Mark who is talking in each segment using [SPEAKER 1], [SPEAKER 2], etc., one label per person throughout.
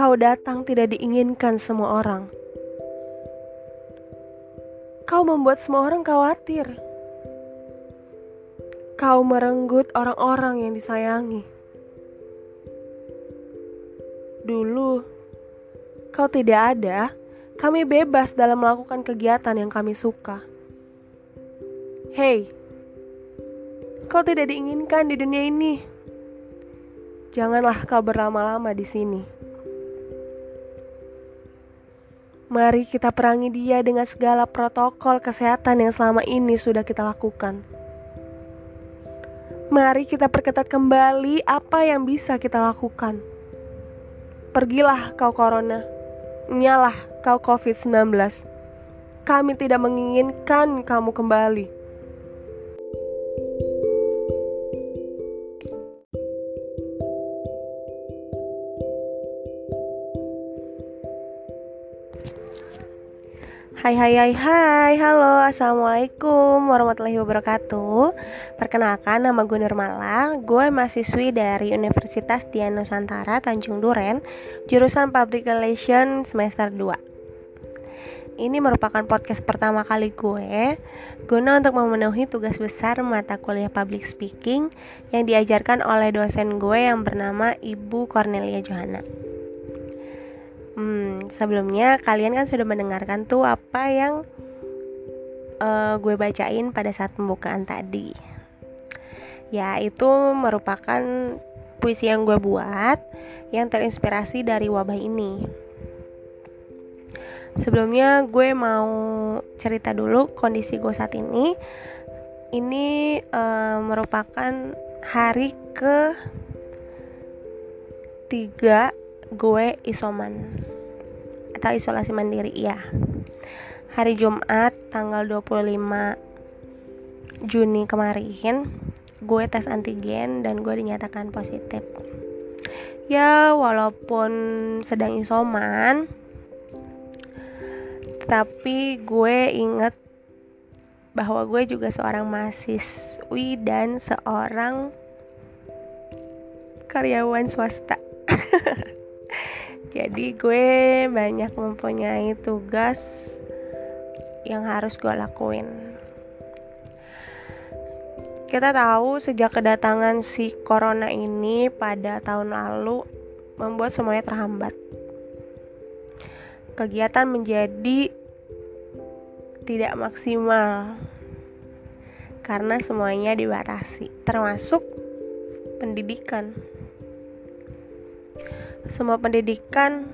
[SPEAKER 1] Kau datang tidak diinginkan semua orang. Kau membuat semua orang khawatir. Kau merenggut orang-orang yang disayangi. Dulu, kau tidak ada, kami bebas dalam melakukan kegiatan yang kami suka. Hei, kau tidak diinginkan di dunia ini. Janganlah kau berlama-lama di sini. Mari kita perangi dia dengan segala protokol kesehatan yang selama ini sudah kita lakukan. Mari kita perketat kembali apa yang bisa kita lakukan. Pergilah kau corona, nyalah kau COVID-19. Kami tidak menginginkan kamu kembali. Hai hai hai hai. Halo Assalamualaikum warahmatullahi wabarakatuh. Perkenalkan nama gue Nurmala Gue mahasiswi dari Universitas Dian Nusantara Tanjung Duren Jurusan Public Relations semester 2 Ini merupakan podcast pertama kali gue Guna untuk memenuhi tugas besar mata kuliah public speaking Yang diajarkan oleh dosen gue yang bernama Ibu Cornelia Johanna Hmm, sebelumnya kalian kan sudah mendengarkan tuh apa yang uh, gue bacain pada saat pembukaan tadi. Ya, itu merupakan puisi yang gue buat yang terinspirasi dari wabah ini. Sebelumnya gue mau cerita dulu kondisi gue saat ini. Ini uh, merupakan hari ke tiga gue isoman atau isolasi mandiri ya hari Jumat tanggal 25 Juni kemarin gue tes antigen dan gue dinyatakan positif. Ya walaupun sedang isoman tapi gue inget bahwa gue juga seorang mahasiswi dan seorang karyawan swasta jadi gue banyak mempunyai tugas yang harus gue lakuin. Kita tahu sejak kedatangan si corona ini pada tahun lalu membuat semuanya terhambat. Kegiatan menjadi tidak maksimal karena semuanya dibatasi termasuk pendidikan semua pendidikan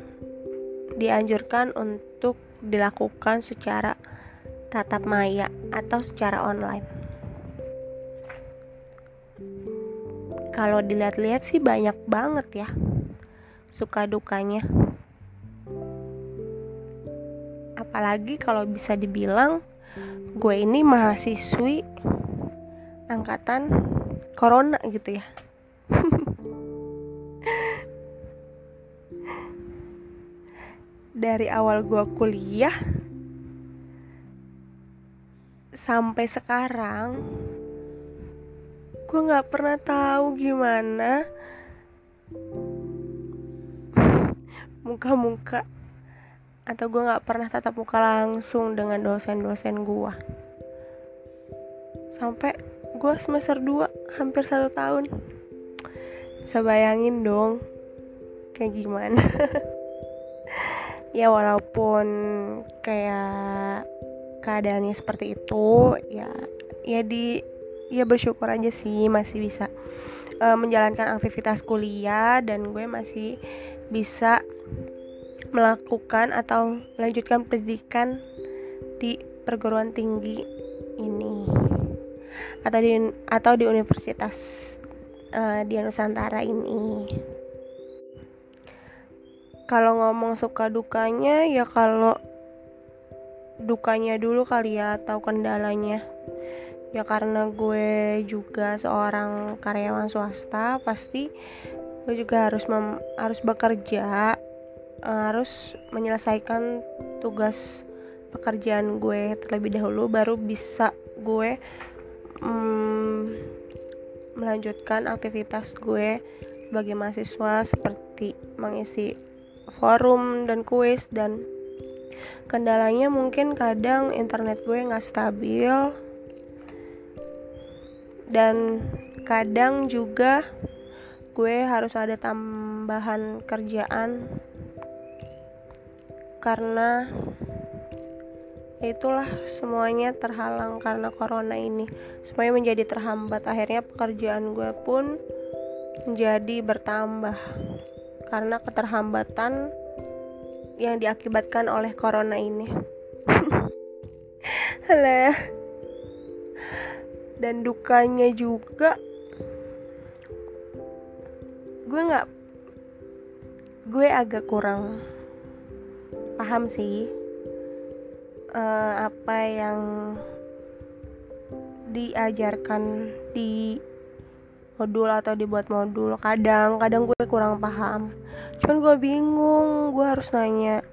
[SPEAKER 1] dianjurkan untuk dilakukan secara tatap maya atau secara online. Kalau dilihat-lihat sih banyak banget ya suka dukanya. Apalagi kalau bisa dibilang gue ini mahasiswi angkatan corona gitu ya. dari awal gue kuliah sampai sekarang gue nggak pernah tahu gimana muka-muka atau gue nggak pernah tatap muka langsung dengan dosen-dosen gue sampai gue semester 2 hampir satu tahun. Sebayangin dong kayak gimana ya walaupun kayak keadaannya seperti itu ya ya di ya bersyukur aja sih masih bisa uh, menjalankan aktivitas kuliah dan gue masih bisa melakukan atau melanjutkan pendidikan di perguruan tinggi ini atau di atau di universitas uh, di Nusantara ini kalau ngomong suka dukanya ya kalau dukanya dulu kali ya atau kendalanya. Ya karena gue juga seorang karyawan swasta pasti gue juga harus mem harus bekerja eh, harus menyelesaikan tugas pekerjaan gue terlebih dahulu baru bisa gue mm, melanjutkan aktivitas gue sebagai mahasiswa seperti mengisi forum dan kuis dan kendalanya mungkin kadang internet gue nggak stabil. Dan kadang juga gue harus ada tambahan kerjaan. Karena itulah semuanya terhalang karena corona ini. Semuanya menjadi terhambat. Akhirnya pekerjaan gue pun menjadi bertambah karena keterhambatan yang diakibatkan oleh corona ini. Halo dan dukanya juga. Gue nggak gue agak kurang paham sih uh, apa yang diajarkan di modul atau dibuat modul kadang kadang gue kurang paham. Cuman gue bingung gue harus nanya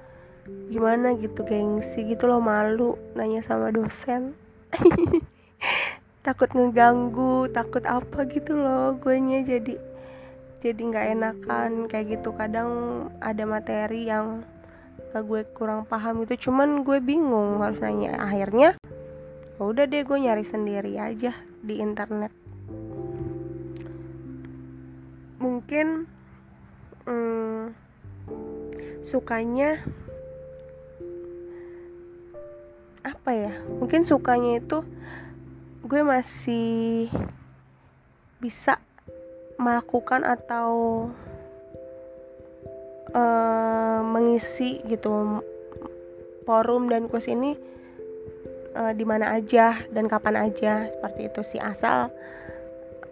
[SPEAKER 1] gimana gitu gengsi gitu loh malu nanya sama dosen. Takut ngeganggu takut apa gitu loh gue nya jadi jadi nggak enakan kayak gitu. Kadang ada materi yang gue kurang paham itu cuman gue bingung harus nanya. Akhirnya ya udah deh gue nyari sendiri aja di internet mungkin hmm, sukanya apa ya? Mungkin sukanya itu gue masih bisa melakukan atau uh, mengisi gitu forum dan kurs ini uh, di mana aja dan kapan aja seperti itu sih. Asal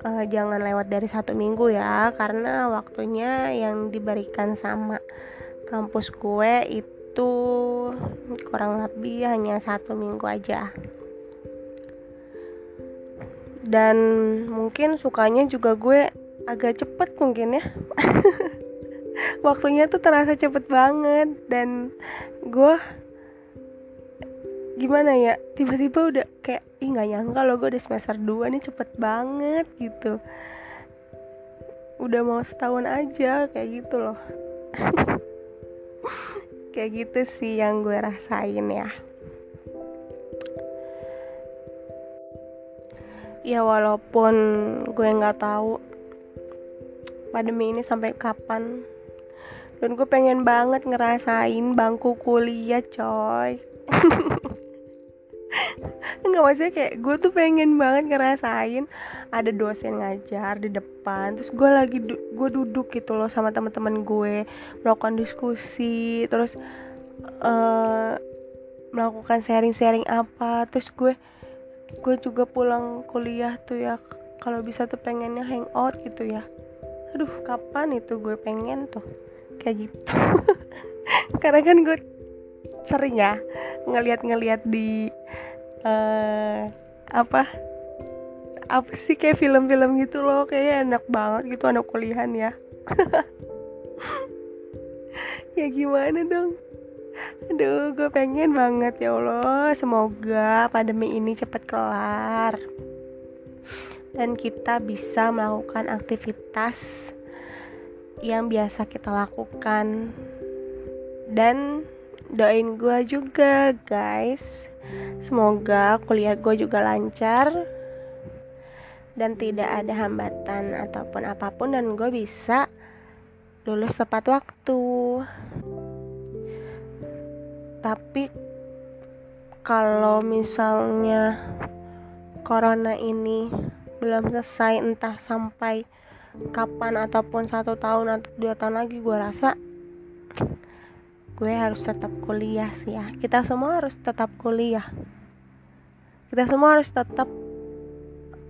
[SPEAKER 1] uh, jangan lewat dari satu minggu ya karena waktunya yang diberikan sama kampus gue itu kurang lebih hanya satu minggu aja. Dan mungkin sukanya juga gue agak cepet mungkin ya. Waktunya tuh terasa cepet banget dan gue gimana ya tiba-tiba udah kayak ih nggak nyangka loh gue udah semester 2 nih cepet banget gitu. Udah mau setahun aja kayak gitu loh. Kayak gitu sih yang gue rasain ya. Ya walaupun gue nggak tahu pandemi ini sampai kapan dan gue pengen banget ngerasain bangku kuliah coy nggak maksudnya kayak gue tuh pengen banget ngerasain ada dosen ngajar di depan terus gue lagi du gue duduk gitu loh sama teman-teman gue melakukan diskusi terus uh, melakukan sharing-sharing apa terus gue gue juga pulang kuliah tuh ya kalau bisa tuh pengennya hangout gitu ya. Aduh kapan itu gue pengen tuh kayak gitu. Karena kan gue sering ya ngeliat-ngeliat di uh, apa? Apa sih kayak film-film gitu loh? Kayak enak banget gitu anak kuliahan ya. Ya gimana dong? Aduh gue pengen banget ya Allah. Semoga pandemi ini cepat kelar. Dan kita bisa melakukan aktivitas yang biasa kita lakukan. Dan doain gue juga guys semoga kuliah gue juga lancar dan tidak ada hambatan ataupun apa pun dan gue bisa lulus tepat waktu. Tapi kalau misalnya corona ini belum selesai entah sampai kapan ataupun satu tahun atau dua tahun lagi gue rasa gue harus tetap kuliah sih ya. Kita semua harus tetap kuliah. Kita semua harus tetap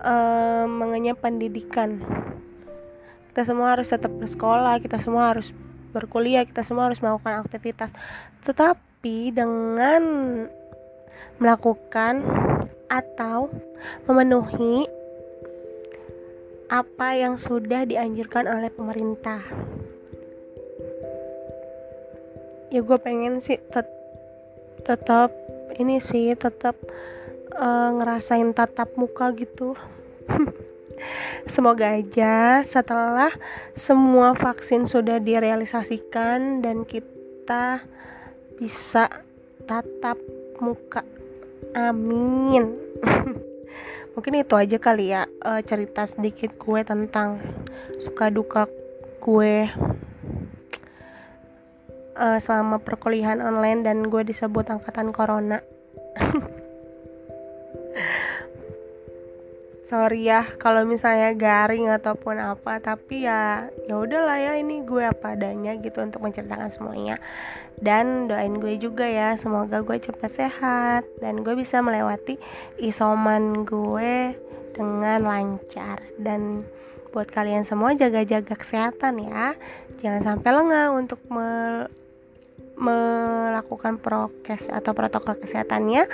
[SPEAKER 1] uh, mengenyam pendidikan. Kita semua harus tetap bersekolah kita semua harus berkuliah kita semua harus melakukan aktivitas. Tetapi dengan melakukan atau memenuhi apa yang sudah dianjurkan oleh pemerintah ya gue pengen sih tet tetap ini sih tetap uh, ngerasain tatap muka gitu. Semoga aja setelah semua vaksin sudah direalisasikan dan kita bisa tatap muka. Amin. Mungkin itu aja kali ya uh, cerita sedikit gue tentang suka duka gue uh, selama perkuliahan online dan gue disebut angkatan corona. Sorry ya kalau misalnya garing ataupun apa tapi ya ya udahlah ya ini gue apa adanya gitu untuk menceritakan semuanya. Dan doain gue juga ya semoga gue cepat sehat dan gue bisa melewati isoman gue dengan lancar dan buat kalian semua jaga-jaga kesehatan ya jangan sampai lengah untuk melakukan prokes atau protokol kesehatannya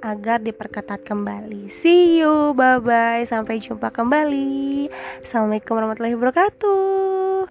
[SPEAKER 1] agar diperketat kembali. See you, bye bye, sampai jumpa kembali. Assalamualaikum warahmatullahi wabarakatuh.